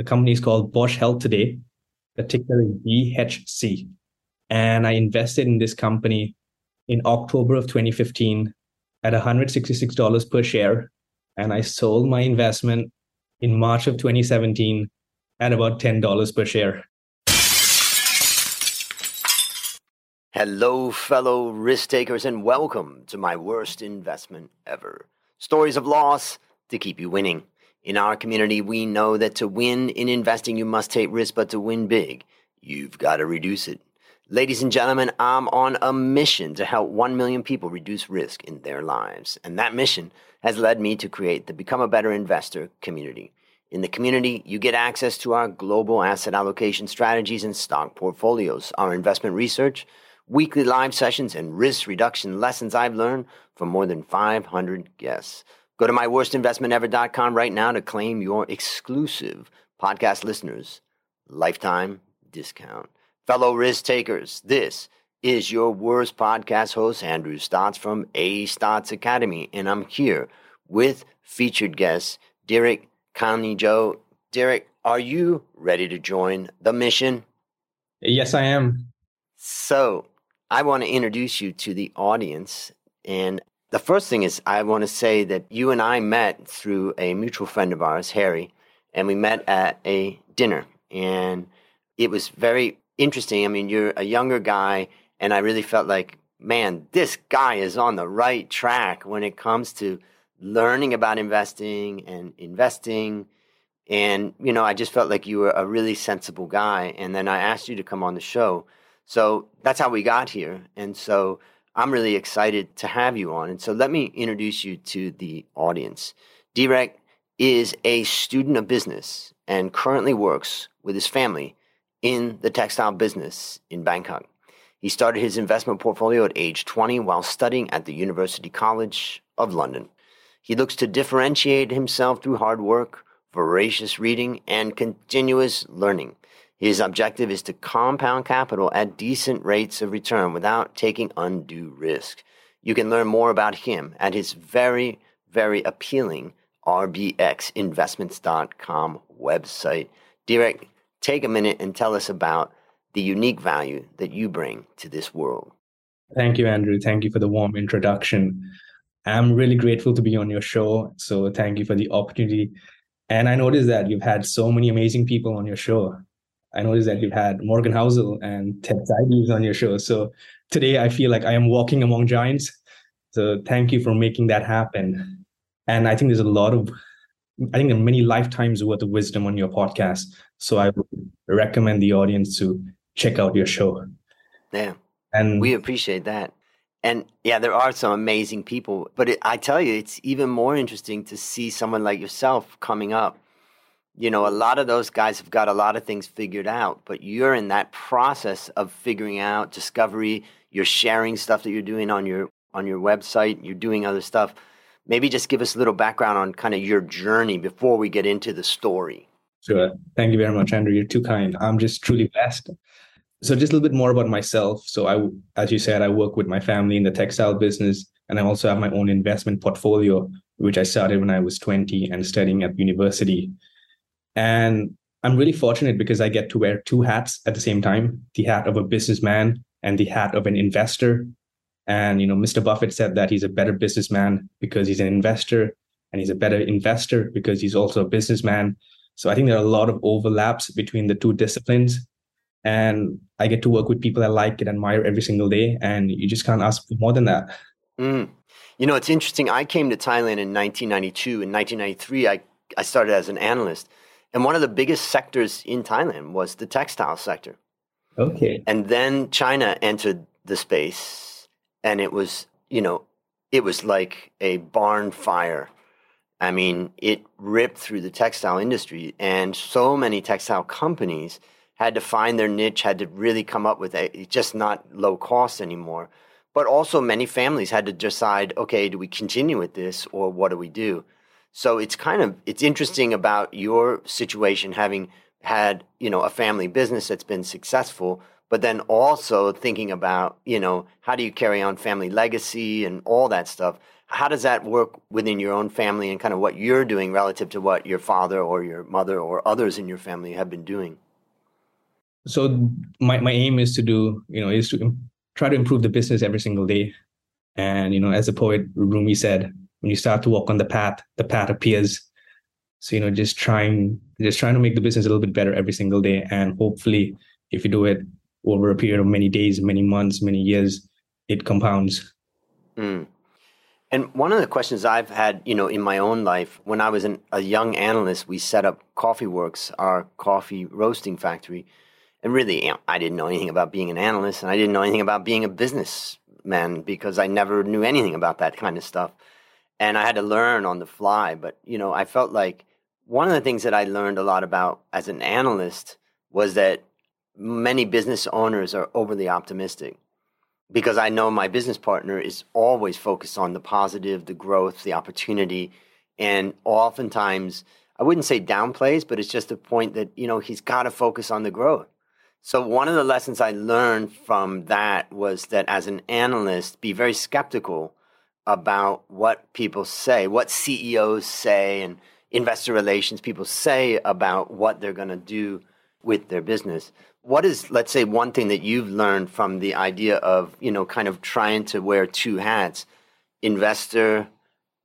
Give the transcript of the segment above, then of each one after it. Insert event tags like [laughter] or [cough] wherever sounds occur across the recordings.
The company is called Bausch Health today. The ticker is BHC. And I invested in this company in October of 2015 at $166 per share. And I sold my investment in March of 2017 at about $10 per share. Hello, fellow risk takers, and welcome to my worst investment ever. Stories of loss to keep you winning. In our community, we know that to win in investing, you must take risk, but to win big, you've got to reduce it. Ladies and gentlemen, I'm on a mission to help 1 million people reduce risk in their lives. And that mission has led me to create the Become a Better Investor community. In the community, you get access to our global asset allocation strategies and stock portfolios, our investment research, weekly live sessions, and risk reduction lessons I've learned from more than 500 guests. Go to myworstinvestmentever.com right now to claim your exclusive podcast listeners lifetime discount. Fellow risk takers, this is your worst podcast host, Andrew Stotz from A Stotz Academy, and I'm here with featured guest Derek Conley Joe. Derek, are you ready to join the mission? Yes, I am. So, I want to introduce you to the audience. And the first thing is, I want to say that you and I met through a mutual friend of ours, Harry, and we met at a dinner. And it was very interesting. I mean, you're a younger guy, and I really felt like, man, this guy is on the right track when it comes to learning about investing and investing. And, you know, I just felt like you were a really sensible guy. And then I asked you to come on the show so that's how we got here. And so I'm really excited to have you on. And so let me introduce you to the audience. Derek is a student of business and currently works with his family in the textile business in Bangkok. He started his investment portfolio at age 20 while studying at the University College of London. He looks to differentiate himself through hard work, voracious reading, and continuous learning. His objective is to compound capital at decent rates of return without taking undue risk. You can learn more about him at his very, very appealing rbxinvestments.com website. Derek, take a minute and tell us about the unique value that you bring to this world. Thank you, Andrew. Thank you for the warm introduction. I'm really grateful to be on your show. So, thank you for the opportunity. And I noticed that you've had so many amazing people on your show. I noticed that you've had Morgan Housel and Ted Seides on your show. So today I feel like I am walking among giants. So thank you for making that happen. And I think there's a lot of, I think there are many lifetimes worth of wisdom on your podcast. So I would recommend the audience to check out your show. Yeah. And we appreciate that. And yeah, there are some amazing people, but it, I tell you, it's even more interesting to see someone like yourself coming up you know, a lot of those guys have got a lot of things figured out, but you're in that process of figuring out discovery. You're sharing stuff that you're doing on your on your website. You're doing other stuff. Maybe just give us a little background on kind of your journey before we get into the story. Sure. Thank you very much, Andrew. You're too kind. I'm just truly blessed. So, just a little bit more about myself. So, I, as you said, I work with my family in the textile business, and I also have my own investment portfolio, which I started when I was 20 and studying at university. And I'm really fortunate because I get to wear two hats at the same time the hat of a businessman and the hat of an investor. And, you know, Mr. Buffett said that he's a better businessman because he's an investor, and he's a better investor because he's also a businessman. So I think there are a lot of overlaps between the two disciplines. And I get to work with people I like and admire every single day. And you just can't ask for more than that. Mm. You know, it's interesting. I came to Thailand in 1992. In 1993, I, I started as an analyst. And one of the biggest sectors in Thailand was the textile sector. Okay. And then China entered the space, and it was, you know, it was like a barn fire. I mean, it ripped through the textile industry, and so many textile companies had to find their niche, had to really come up with a just not low cost anymore. But also, many families had to decide okay, do we continue with this or what do we do? So it's kind of it's interesting about your situation having had, you know, a family business that's been successful, but then also thinking about, you know, how do you carry on family legacy and all that stuff? how does that work within your own family and kind of what you're doing relative to what your father or your mother or others in your family have been doing? So my, my aim is to do, you know, is to try to improve the business every single day. And, you know, as the poet Rumi said, when you start to walk on the path, the path appears. So, you know, just trying, just trying to make the business a little bit better every single day. And hopefully if you do it over a period of many days, many months, many years, it compounds. Mm. And one of the questions I've had, you know, in my own life, when I was an, a young analyst, we set up Coffee Works, our coffee roasting factory. And really, you know, I didn't know anything about being an analyst, and I didn't know anything about being a businessman because I never knew anything about that kind of stuff. And I had to learn on the fly. But, you know, I felt like one of the things that I learned a lot about as an analyst was that many business owners are overly optimistic because I know my business partner is always focused on the positive, the growth, the opportunity. And oftentimes, I wouldn't say downplays, but it's just a point that, you know, he's got to focus on the growth. So, one of the lessons I learned from that was that as an analyst, be very skeptical about what people say, what CEOs say, and investor relations people say about what they're going to do with their business. What is, let's say, one thing that you've learned from the idea of, you know, kind of trying to wear two hats, investor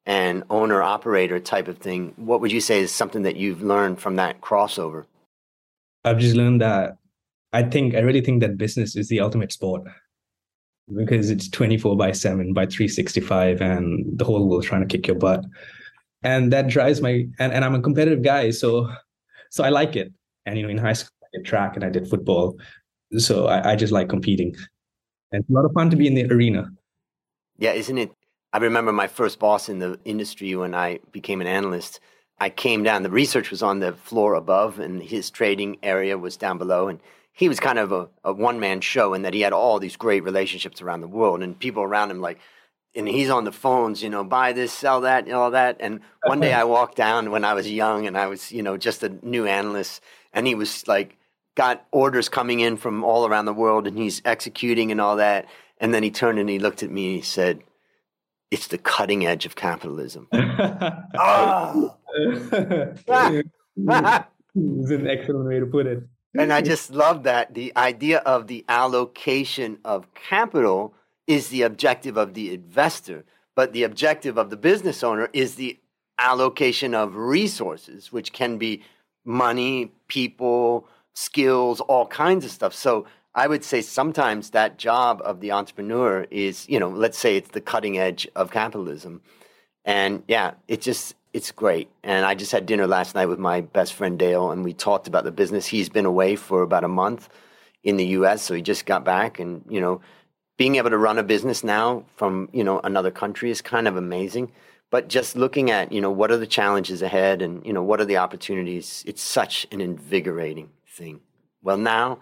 and owner operator type of thing? What would you say is something that you've learned from that crossover? I've just learned that I think, I really think that business is the ultimate sport because it's 24 by 7 by 365 and the whole world trying to kick your butt and that drives my and, and i'm a competitive guy so so i like it and you know in high school i did track and I did football. So I, I just like competing. And it's a lot of fun to be in the arena. Yeah, isn't it? I remember my first boss in the industry when I became an analyst. I came down, the research was on the floor above, and his trading area was down below. And he was kind of a, a one man show in that he had all these great relationships around the world, and people around him, like, and he's on the phones, you know, buy this, sell that, and all that. And one day I [laughs] walked down when I was young and I was, you know, just a new analyst, and he was like, got orders coming in from all around the world and he's executing and all that. And then he turned and he looked at me and he said, It's the cutting edge of capitalism. [laughs] Ah! [laughs] Ah! oh! it's an excellent way to put it. And I just love that. The idea of the allocation of capital is the objective of the investor, but the objective of the business owner is the allocation of resources, which can be money, people, skills, all kinds of stuff. So I would say sometimes that job of the entrepreneur is, you know, let's say it's the cutting edge of capitalism. And yeah, it just, it's great. And I just had dinner last night with my best friend Dale, and we talked about the business. He's been away for about a month in the US, so he just got back. And, you know, being able to run a business now from, you know, another country is kind of amazing but just looking at you know what are the challenges ahead and you know what are the opportunities it's such an invigorating thing. Well, now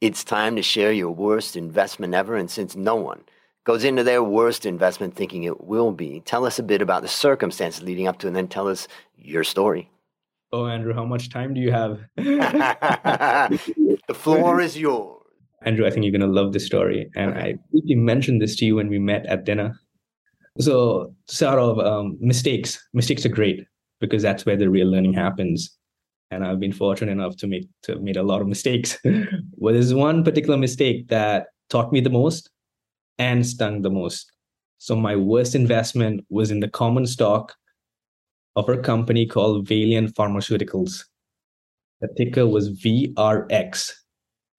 it's time to share your worst investment ever. And since no one goes into their worst investment thinking it will be, tell us a bit about the circumstances leading up to and then tell us your story. Oh, Andrew, how much time do you have? [laughs] the floor is yours. Andrew, I think you're going to love this story. And I briefly mentioned this to you when we met at dinner. So, sort of um, mistakes. Mistakes are great because that's where the real learning happens and I've been fortunate enough to make to have made a lot of mistakes. [laughs] well, there's one particular mistake that taught me the most and stung the most. So my worst investment was in the common stock of a company called Valeant Pharmaceuticals. The ticker was VRX.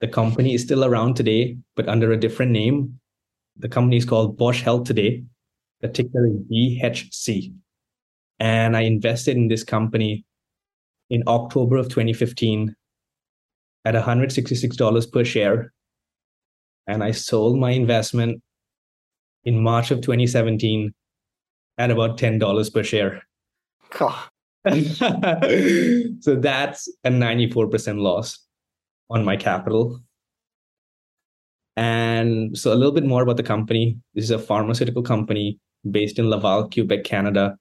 The company is still around today, but under a different name. The company is called Bausch Health today. The ticker is BHC. And I invested in this company in October of 2015 at $166 per share. And I sold my investment in March of 2017 at about $10 per share. [laughs] so that's a 94% loss on my capital. And so a little bit more about the company. This is a pharmaceutical company based in Laval, Quebec, Canada.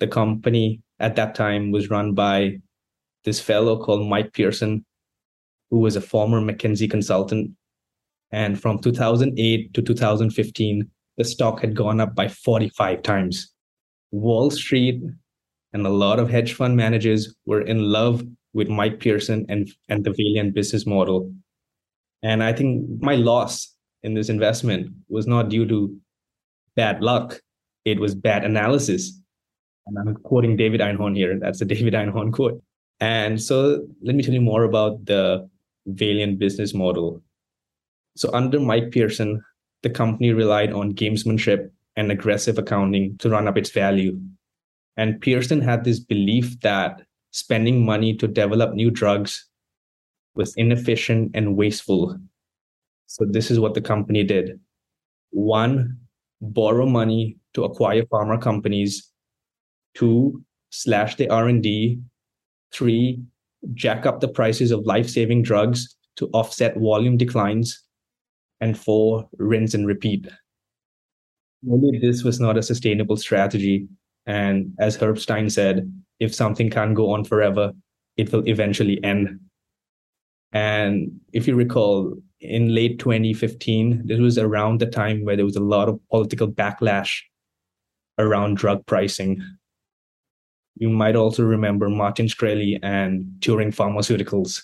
The company at that time was run by this fellow called Mike Pearson, who was a former McKinsey consultant. And from 2008 to 2015, the stock had gone up by 45 times. Wall Street and a lot of hedge fund managers were in love with Mike Pearson and, and the Valeant business model. And I think my loss in this investment was not due to bad luck, it was bad analysis. And I'm quoting David Einhorn here. That's a [laughs] David Einhorn quote. And so let me tell you more about the Valeant business model. So under Mike Pearson, the company relied on gamesmanship and aggressive accounting to run up its value. And Pearson had this belief that spending money to develop new drugs was inefficient and wasteful. So this is what the company did. One, borrow money to acquire pharma companies. Two, slash the R&D. Three, jack up the prices of life-saving drugs to offset volume declines. And four, rinse and repeat. Maybe this was not a sustainable strategy. And as Herb Stein said, if something can't go on forever, it will eventually end. And if you recall, in late 2015, this was around the time where there was a lot of political backlash around drug pricing. You might also remember Martin Shkreli and Turing Pharmaceuticals.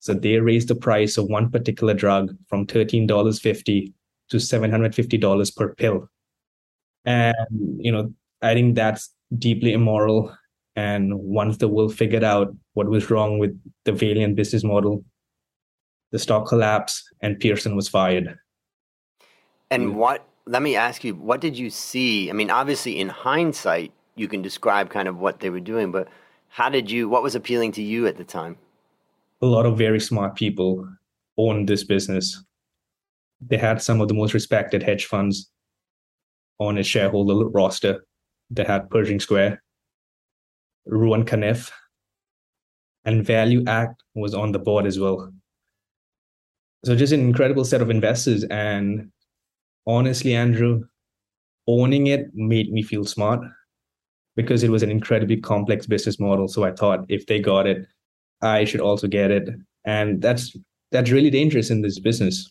So they raised the price of one particular drug from $13.50 to $750 per pill. And, you know, I think that's deeply immoral. And once the world figured out what was wrong with the Valeant business model, the stock collapsed and Pearson was fired. And what, let me ask you, what did you see? I mean, obviously, in hindsight, you can describe kind of what they were doing, but how did you, what was appealing to you at the time? A lot of very smart people owned this business. They had some of the most respected hedge funds on its shareholder roster. They had Pershing Square, Ruane Cunniff, and ValueAct was on the board as well. So just an incredible set of investors. And honestly, Andrew, owning it made me feel smart because it was an incredibly complex business model. So I thought if they got it, I should also get it. And that's that's really dangerous in this business.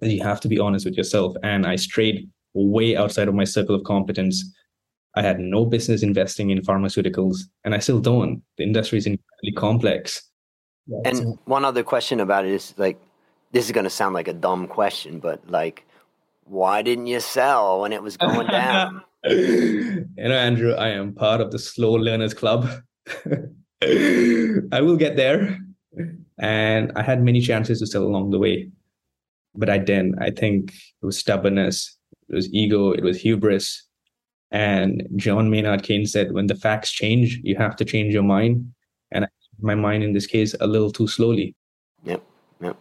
You have to be honest with yourself. And I strayed way outside of my circle of competence. I had no business investing in pharmaceuticals, and I still don't. The industry is incredibly complex. And one other question about it is like, this is going to sound like a dumb question, but like, why didn't you sell when it was going down? [laughs] you know, Andrew, I am part of the slow learners club. [laughs] I will get there. And I had many chances to sell along the way, but I didn't. I think it was stubbornness, it was ego, it was hubris. And John Maynard Keynes said, when the facts change, you have to change your mind. And my mind in this case, a little too slowly. Yep. Yep.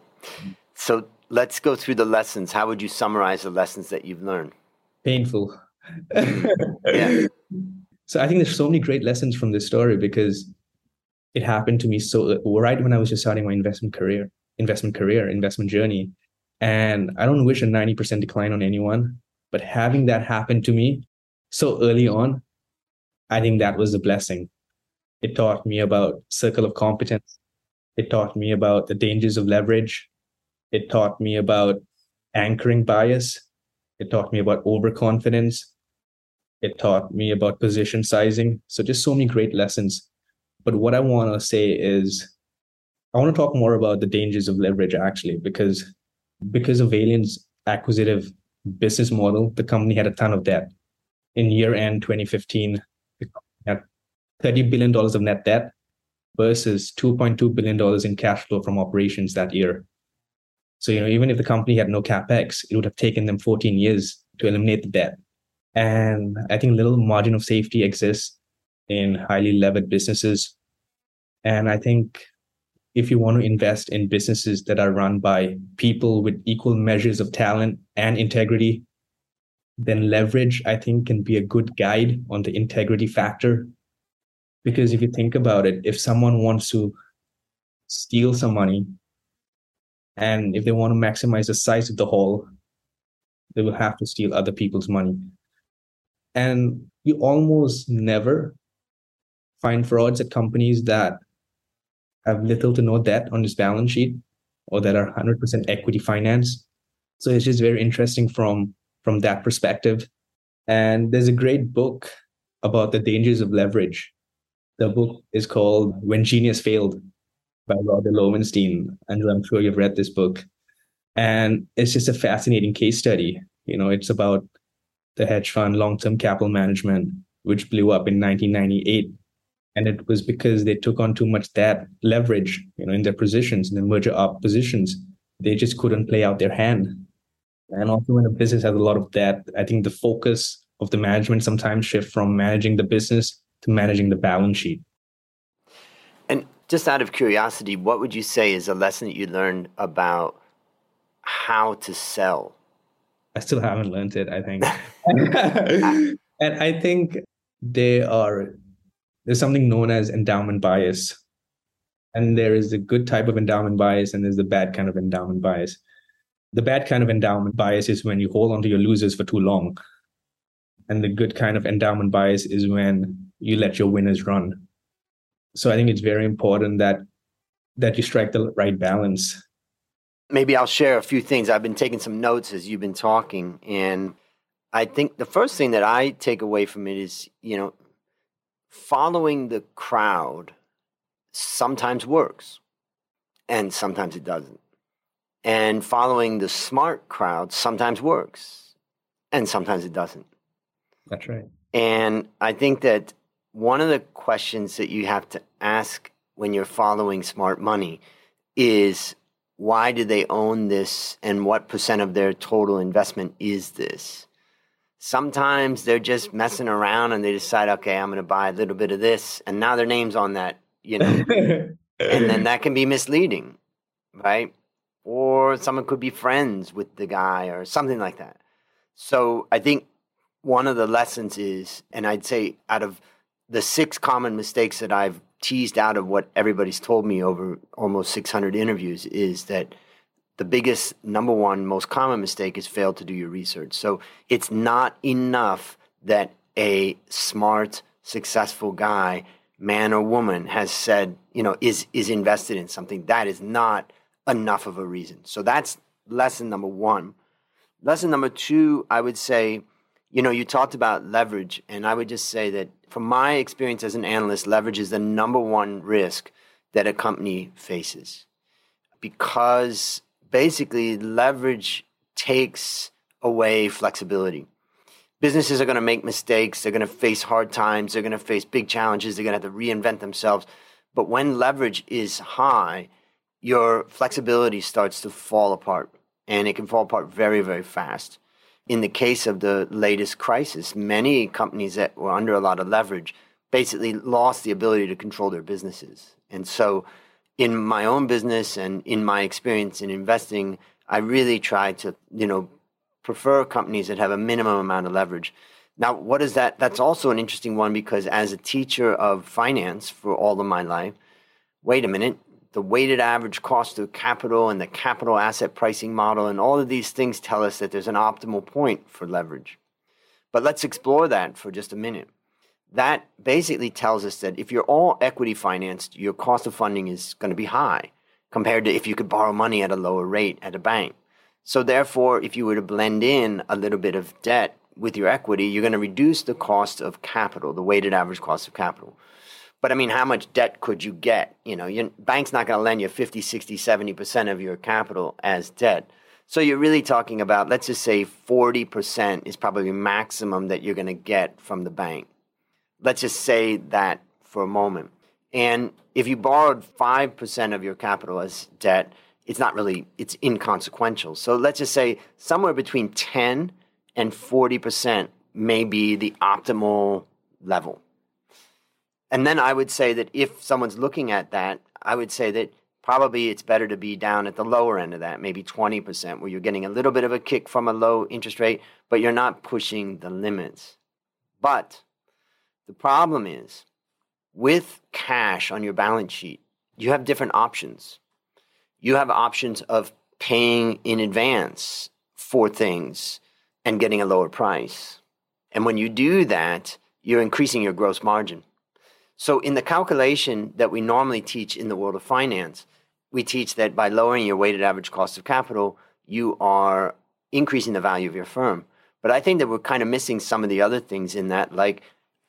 So let's go through the lessons. How would you summarize the lessons that you've learned? Painful. yeah. [laughs] So I think there's so many great lessons from this story because it happened to me so right when I was just starting my investment career, investment career, investment journey. And I don't wish a 90% decline on anyone, but having that happen to me so early on, I think that was a blessing. It taught me about circle of competence. It taught me about the dangers of leverage. It taught me about anchoring bias. It taught me about overconfidence. It taught me about position sizing. So just so many great lessons. But what I want to say is I want to talk more about the dangers of leverage actually, because because of Valeant's acquisitive business model, the company had a ton of debt. In year end 2015, the company had $30 billion of net debt versus $2.2 billion in cash flow from operations that year. So, you know, even if the company had no capex, it would have taken them 14 years to eliminate the debt. And I think a little margin of safety exists in highly levered businesses. And I think if you want to invest in businesses that are run by people with equal measures of talent and integrity, then leverage, I think, can be a good guide on the integrity factor. Because if you think about it, if someone wants to steal some money and if they want to maximize the size of the hole, they will have to steal other people's money. And you almost never find frauds at companies that have little to no debt on its balance sheet or that are 100% equity finance. So it's just very interesting from from that perspective. And there's a great book about the dangers of leverage. The book is called When Genius Failed by Roger Lowenstein. And I'm sure you've read this book. And it's just a fascinating case study. You know, it's about the hedge fund long term capital management, which blew up in 1998. And it was because they took on too much debt leverage, you know, in their positions, in the merger arb positions. They just couldn't play out their hand. And also when a business has a lot of debt, I think the focus of the management sometimes shift from managing the business to managing the balance sheet. And just out of curiosity, what would you say is a lesson that you learned about how to sell? I still haven't learned it, I think. [laughs] [laughs] and I think there are there's something known as endowment bias. And there is a good type of endowment bias and there's the bad kind of endowment bias. The bad kind of endowment bias is when you hold on to your losers for too long. And the good kind of endowment bias is when you let your winners run. So I think it's very important that that you strike the right balance. Maybe I'll share a few things. I've been taking some notes as you've been talking and I think the first thing that I take away from it is, you know, following the crowd sometimes works and sometimes it doesn't. And following the smart crowd sometimes works and sometimes it doesn't. That's right. And I think that one of the questions that you have to ask when you're following smart money is why do they own this and what percent of their total investment is this? Sometimes they're just messing around and they decide, okay, I'm going to buy a little bit of this, and now their name's on that, you know, and then that can be misleading, right? Or someone could be friends with the guy or something like that. So I think one of the lessons is, and I'd say out of the six common mistakes that I've teased out of what everybody's told me over almost 600 interviews, is that the biggest, number one, most common mistake is fail to do your research. So it's not enough that a smart, successful guy, man or woman, has said, you know, is is invested in something. That is not enough of a reason. So that's lesson number one. Lesson number two, I would say you know, you talked about leverage, and I would just say that from my experience as an analyst, leverage is the number one risk that a company faces because basically leverage takes away flexibility. Businesses are going to make mistakes, they're going to face hard times, they're going to face big challenges, they're going to have to reinvent themselves. But when leverage is high, your flexibility starts to fall apart, and it can fall apart very, very fast in the case of the latest crisis, many companies that were under a lot of leverage basically lost the ability to control their businesses. And so, in my own business and in my experience in investing, I really try to, you know, prefer companies that have a minimum amount of leverage. Now, what is that? That's also an interesting one because as a teacher of finance for all of my life, wait a minute, the weighted average cost of capital and the capital asset pricing model, and all of these things tell us that there's an optimal point for leverage. But let's explore that for just a minute. That basically tells us that if you're all equity financed, your cost of funding is going to be high compared to if you could borrow money at a lower rate at a bank. So, therefore, if you were to blend in a little bit of debt with your equity, you're going to reduce the cost of capital, the weighted average cost of capital. But I mean, how much debt could you get? You know, your bank's not going to lend you 50, 60, 70% of your capital as debt. So you're really talking about, let's just say 40% is probably maximum that you're going to get from the bank. Let's just say that for a moment. And if you borrowed 5% of your capital as debt, it's not really, it's inconsequential. So let's just say somewhere between 10 and 40% may be the optimal level. And then I would say that if someone's looking at that, I would say that probably it's better to be down at the lower end of that, maybe 20%, where you're getting a little bit of a kick from a low interest rate, but you're not pushing the limits. But the problem is with cash on your balance sheet, you have different options. You have options of paying in advance for things and getting a lower price. And when you do that, you're increasing your gross margin. So, in the calculation that we normally teach in the world of finance, we teach that by lowering your weighted average cost of capital, you are increasing the value of your firm. But I think that we're kind of missing some of the other things in that, like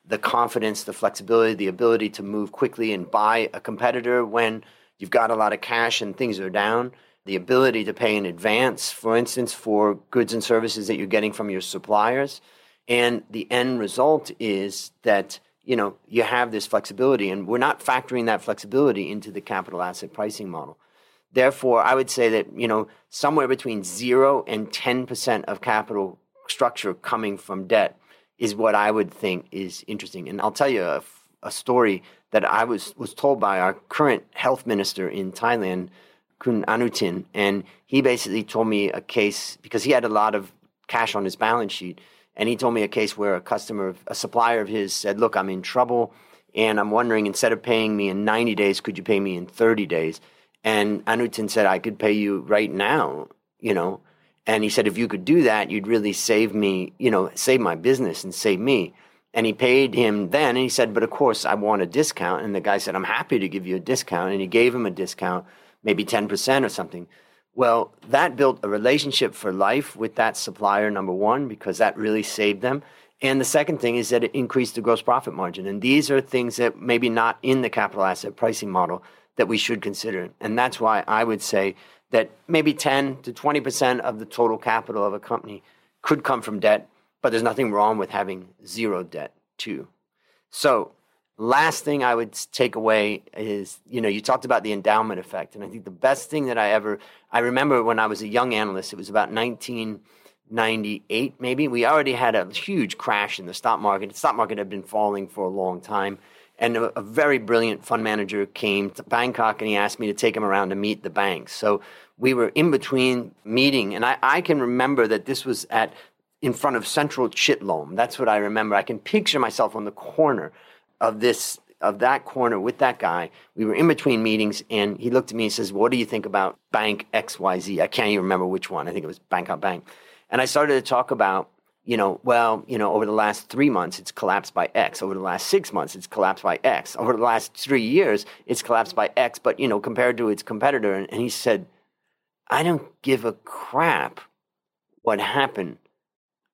the confidence, the flexibility, the ability to move quickly and buy a competitor when you've got a lot of cash and things are down, the ability to pay in advance, for instance, for goods and services that you're getting from your suppliers. And the end result is that you know you have this flexibility, and we're not factoring that flexibility into the capital asset pricing model. Therefore, I would say that you know somewhere between zero and ten percent of capital structure coming from debt is what I would think is interesting. And I'll tell you a, a story that I was, was told by our current health minister in Thailand, Kun Anutin. And he basically told me a case because he had a lot of cash on his balance sheet. And he told me a case where a customer, a supplier of his said, Look, I'm in trouble. And I'm wondering, instead of paying me in 90 days, could you pay me in 30 days? And Anutin said, I could pay you right now, you know. And he said, if you could do that, you'd really save me, you know, save my business and save me. And he paid him then. And he said, but of course, I want a discount. And the guy said, I'm happy to give you a discount. And he gave him a discount, maybe 10% or something. Well, that built a relationship for life with that supplier, number one, because that really saved them. And the second thing is that it increased the gross profit margin. And these are things that maybe not in the capital asset pricing model that we should consider. And that's why I would say that maybe 10 to 20% of the total capital of a company could come from debt, but there's nothing wrong with having zero debt too. So, last thing I would take away is, you know, you talked about the endowment effect. And I think the best thing that I ever, I remember when I was a young analyst, it was about 1998 maybe. We already had a huge crash in the stock market. The stock market had been falling for a long time. And a, a, very brilliant fund manager came to Bangkok and he asked me to take him around to meet the banks. So we were in between meeting, and I, I can remember that this was at in front of Central Chitlom. That's what I remember. I can picture myself on the corner of this of that corner with that guy. We were in between meetings, and he looked at me and says, "What do you think about Bank XYZ?" I can't even remember which one. I think it was Bangkok Bank. And I started to talk about, you know, well, you know, over the last three months, it's collapsed by X. Over the last six months, it's collapsed by X. Over the last three years, it's collapsed by X. But you know, compared to its competitor, and, and he said, I don't give a crap what happened.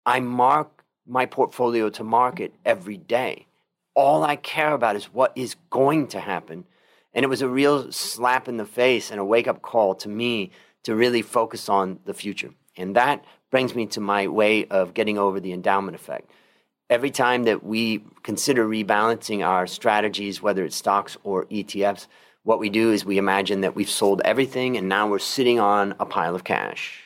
I mark my portfolio to market every day. All I care about is what is going to happen. And it was a real slap in the face and a wake up call to me to really focus on the future. And that brings me to my way of getting over the endowment effect. Every time that we consider rebalancing our strategies, whether it's stocks or ETFs, what we do is we imagine that we've sold everything and now we're sitting on a pile of cash.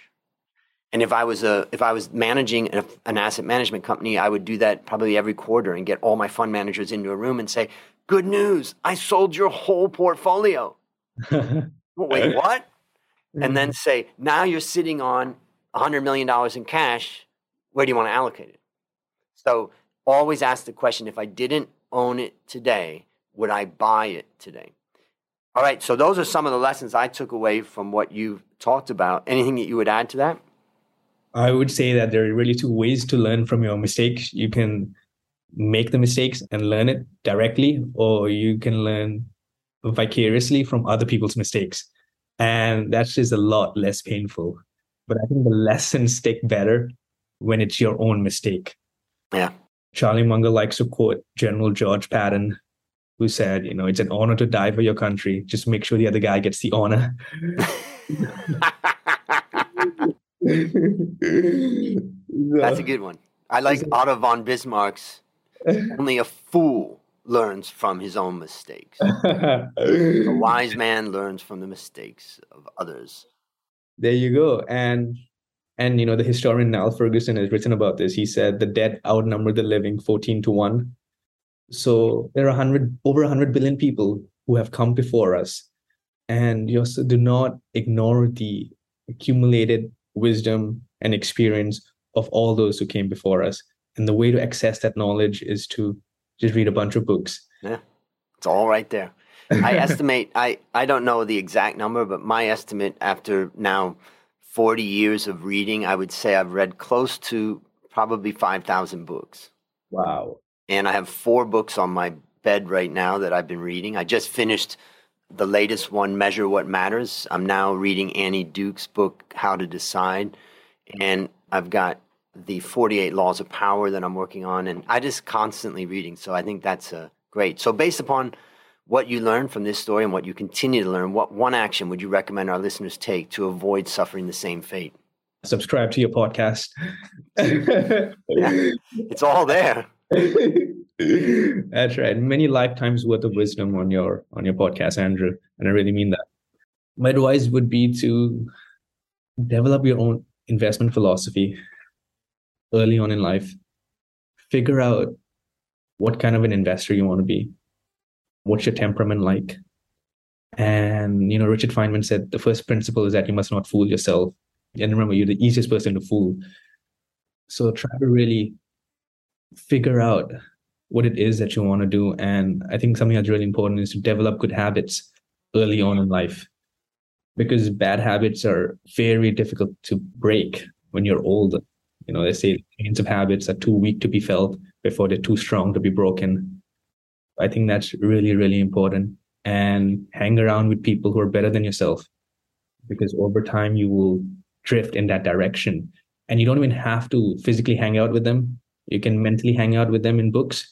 And if I was a if I was managing an asset management company, I would do that probably every quarter and get all my fund managers into a room and say, "Good news, I sold your whole portfolio." [laughs] Wait, what? Mm-hmm. And then say, "Now you're sitting on 100 million dollars in cash. Where do you want to allocate it?" So, always ask the question, if I didn't own it today, would I buy it today? All right, so those are some of the lessons I took away from what you've talked about. Anything that you would add to that? I would say that there are really two ways to learn from your mistakes. You can make the mistakes and learn it directly, or you can learn vicariously from other people's mistakes. And that's just a lot less painful. But I think the lessons stick better when it's your own mistake. Yeah. Charlie Munger likes to quote General George Patton, who said, you know, it's an honor to die for your country. Just make sure the other guy gets the honor. [laughs] That's a good one. I like [laughs] Otto von Bismarck's only a fool learns from his own mistakes. [laughs] a wise man learns from the mistakes of others. There you go. And and you know the historian Niall Ferguson has written about this. He said the dead outnumber the living 14 to 1 so there are 100 over 100 billion people who have come before us. And you also do not ignore the accumulated wisdom and experience of all those who came before us. And the way to access that knowledge is to just read a bunch of books. Yeah. It's all right there i [laughs] estimate i i don't know the exact number but my estimate after now 40 years of reading i would say i've read close to probably 5000 books wow and I have four books on my bed right now that I've been reading. I just finished the latest one, Measure What Matters. I'm now reading Annie Duke's book, How to Decide. And I've got the 48 laws of power that I'm working on. And I just constantly reading. So I think that's uh, great. So based upon what you learned from this story and what you continue to learn, what one action would you recommend our listeners take to avoid suffering the same fate? Subscribe to your podcast. yeah, it's all there. That's right. Many lifetimes worth of wisdom on your on your podcast, Andrew. And I really mean that. My advice would be to develop your own investment philosophy early on in life. Figure out what kind of an investor you want to be what's your temperament like? And you know richard feynman said the first principle is that you must not fool yourself. And remember you're the easiest person to fool. So try to really figure out what it is that you want to do. And i think something that's really important is to develop good habits early on in life. Because bad habits are very difficult to break when you're older. You know they say chains of habits are too weak to be felt before they're too strong to be broken I think that's really, really important. And hang around with people who are better than yourself because over time you will drift in that direction. And you don't even have to physically hang out with them. You can mentally hang out with them in books.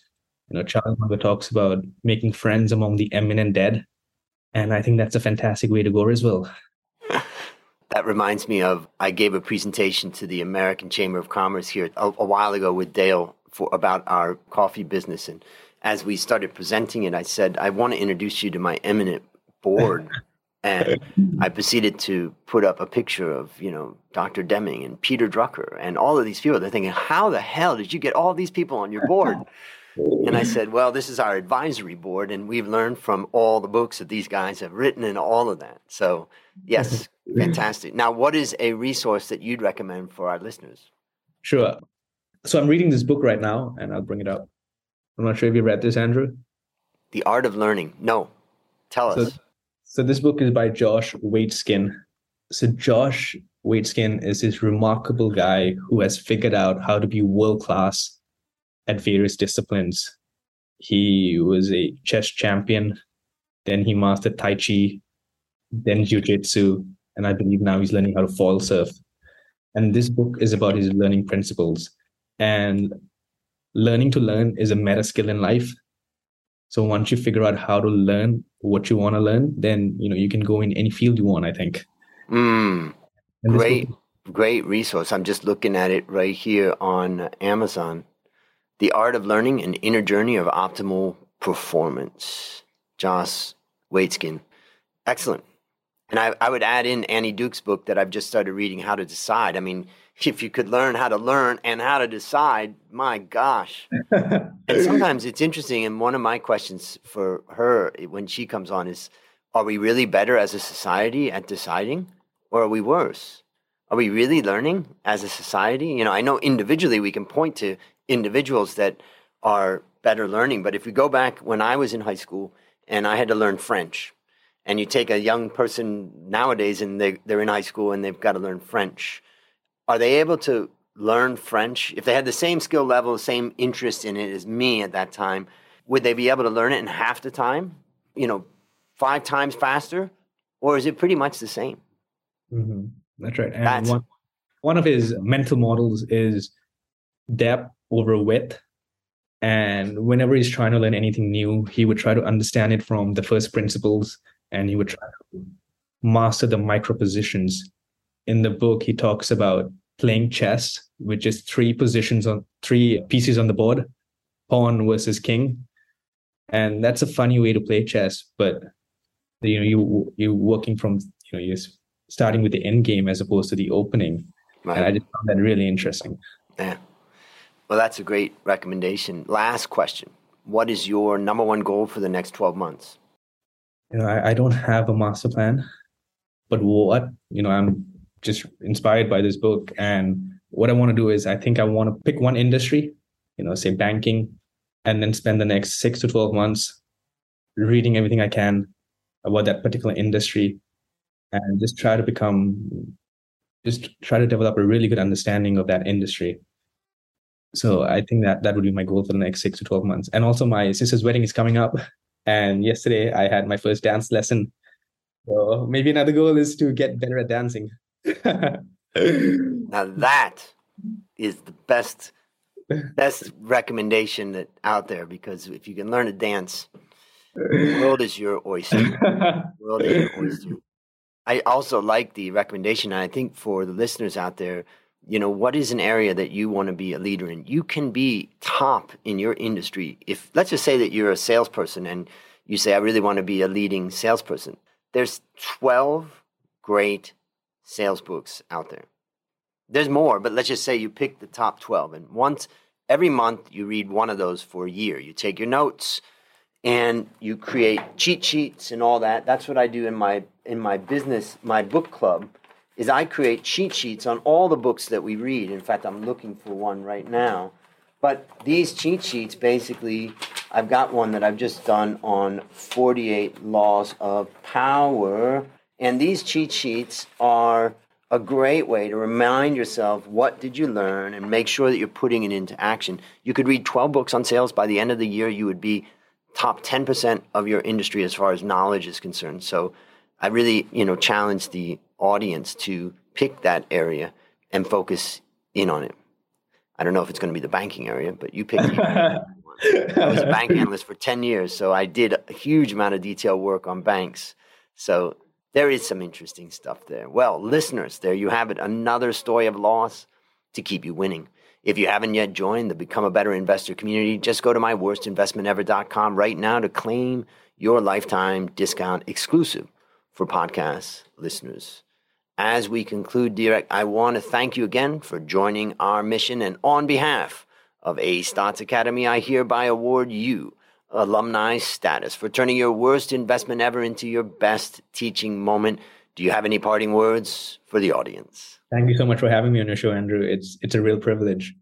You know, Charles Munger talks about making friends among the eminent dead. And I think that's a fantastic way to go as well. [laughs] That reminds me of I gave a presentation to the American Chamber of Commerce here a, a while ago with Dale for about our coffee business and as we started presenting it, I said, I want to introduce you to my eminent board. [laughs] and I proceeded to put up a picture of, you know, Dr. Deming and Peter Drucker and all of these people. They're thinking, how the hell did you get all these people on your board? and I said, well, this is our advisory board, and we've learned from all the books that these guys have written and all of that. So, yes, [laughs] fantastic. Now, what is a resource that you'd recommend for our listeners? Sure. So, I'm reading this book right now, and I'll bring it up. I'm not sure if you read this, Andrew. The Art of Learning. No. Tell us. So, this book is by Josh Waitzkin. So Josh Waitzkin is this remarkable guy who has figured out how to be world class at various disciplines. He was a chess champion, then he mastered Tai Chi, then Jiu Jitsu, and I believe now he's learning how to foil surf. And this book is about his learning principles. And learning to learn is a meta skill in life. So once you figure out how to learn what you want to learn then you know you can go in any field you want i think. Mm, great great resource. I'm just looking at it right here on amazon. The art of learning an inner journey of optimal performance. Josh waitzkin excellent. And I, I would add in annie duke's book that i've just started reading how to decide. I mean if you could learn how to learn and how to decide, my gosh. and [laughs] sometimes it's interesting. And one of my questions for her when she comes on is Are we really better as a society at deciding, or are we worse? Are we really learning as a society? You know, I know individually we can point to individuals that are better learning, but if we go back when I was in high school and I had to learn French, and you take a young person nowadays and they, they're in high school and they've got to learn French are they able to learn French if they had the same skill level, the same interest in it as me at that time? Would they be able to learn it in half the time? You know, five times faster, or is it pretty much the same? Mm-hmm. That's right. And That's, one, one of his mental models is depth over width. And whenever he's trying to learn anything new, he would try to understand it from the first principles and he would try to master the micro positions. In the book, he talks about playing chess with just three positions on three pieces on the board, pawn versus king. And that's a funny way to play chess, but you know, you you're working from you know you're starting with the end game as opposed to the opening. Right. And I just found that really interesting. Yeah. Well, that's a great recommendation. Last question. What is your number one goal for the next 12 months? You know, I, I don't have a master plan, but what, you know, I'm just inspired by this book. And what I want to do is I think I want to pick one industry, you know, say banking, and then spend the next six to 12 months reading everything I can about that particular industry and just try to become, just try to develop a really good understanding of that industry. So I think that that would be my goal for the next six to 12 months. And also my sister's wedding is coming up. And yesterday I had my first dance lesson. So maybe another goal is to get better at dancing. [laughs] now that is the best best recommendation that out there because if you can learn to dance, the world is your oyster. The world is your oyster. I also like the recommendation. I think for the listeners out there, you know, what is an area that you want to be a leader in? You can be top in your industry. If let's just say that you're a salesperson and you say, I really want to be a leading salesperson. There's 12 great sales books out there. There's more, but let's just say you pick the top 12. And once every month, you read one of those for a year. You take your notes and you create cheat sheets and all that. That's what I do in my in my business, my book club is I create cheat sheets on all the books that we read. In fact, I'm looking for one right now. But these cheat sheets basically, I've got one that I've just done on 48 laws of power. And these cheat sheets are a great way to remind yourself what did you learn and make sure that you're putting it into action. You could read 12 books on sales by the end of the year, you would be top 10% of your industry as far as knowledge is concerned. So I really, you know, challenge the audience to pick that area and focus in on it. I don't know if it's going to be the banking area, but you pick. [laughs] I was a bank analyst for 10 years, so I did a huge amount of detail work on banks. So there is some interesting stuff there. Well, listeners, there you have it. Another story of loss to keep you winning. If you haven't yet joined the Become a Better Investor community, just go to myworstinvestmentever.com right now to claim your lifetime discount exclusive for podcast listeners. As we conclude, Direct, I want to thank you again for joining our mission. And on behalf of A Stotz Academy, I hereby award you alumni status for turning your worst investment ever into your best teaching moment. Do you have any parting words for the audience? Thank you so much for having me on your show, Andrew. It's it's a real privilege.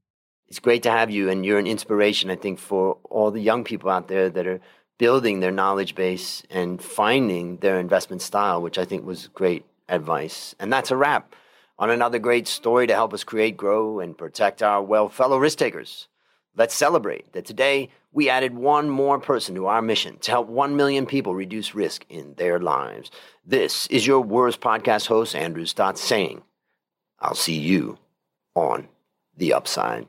It's great to have you, and you're an inspiration, I think, for all the young people out there that are building their knowledge base and finding their investment style, which I think was great advice. And that's a wrap on another great story to help us create, grow, and protect our well fellow risk takers. Let's celebrate that today we added one more person to our mission to help 1 million people reduce risk in their lives. This is your worst podcast host, Andrew Stotz, saying, I'll see you on the upside.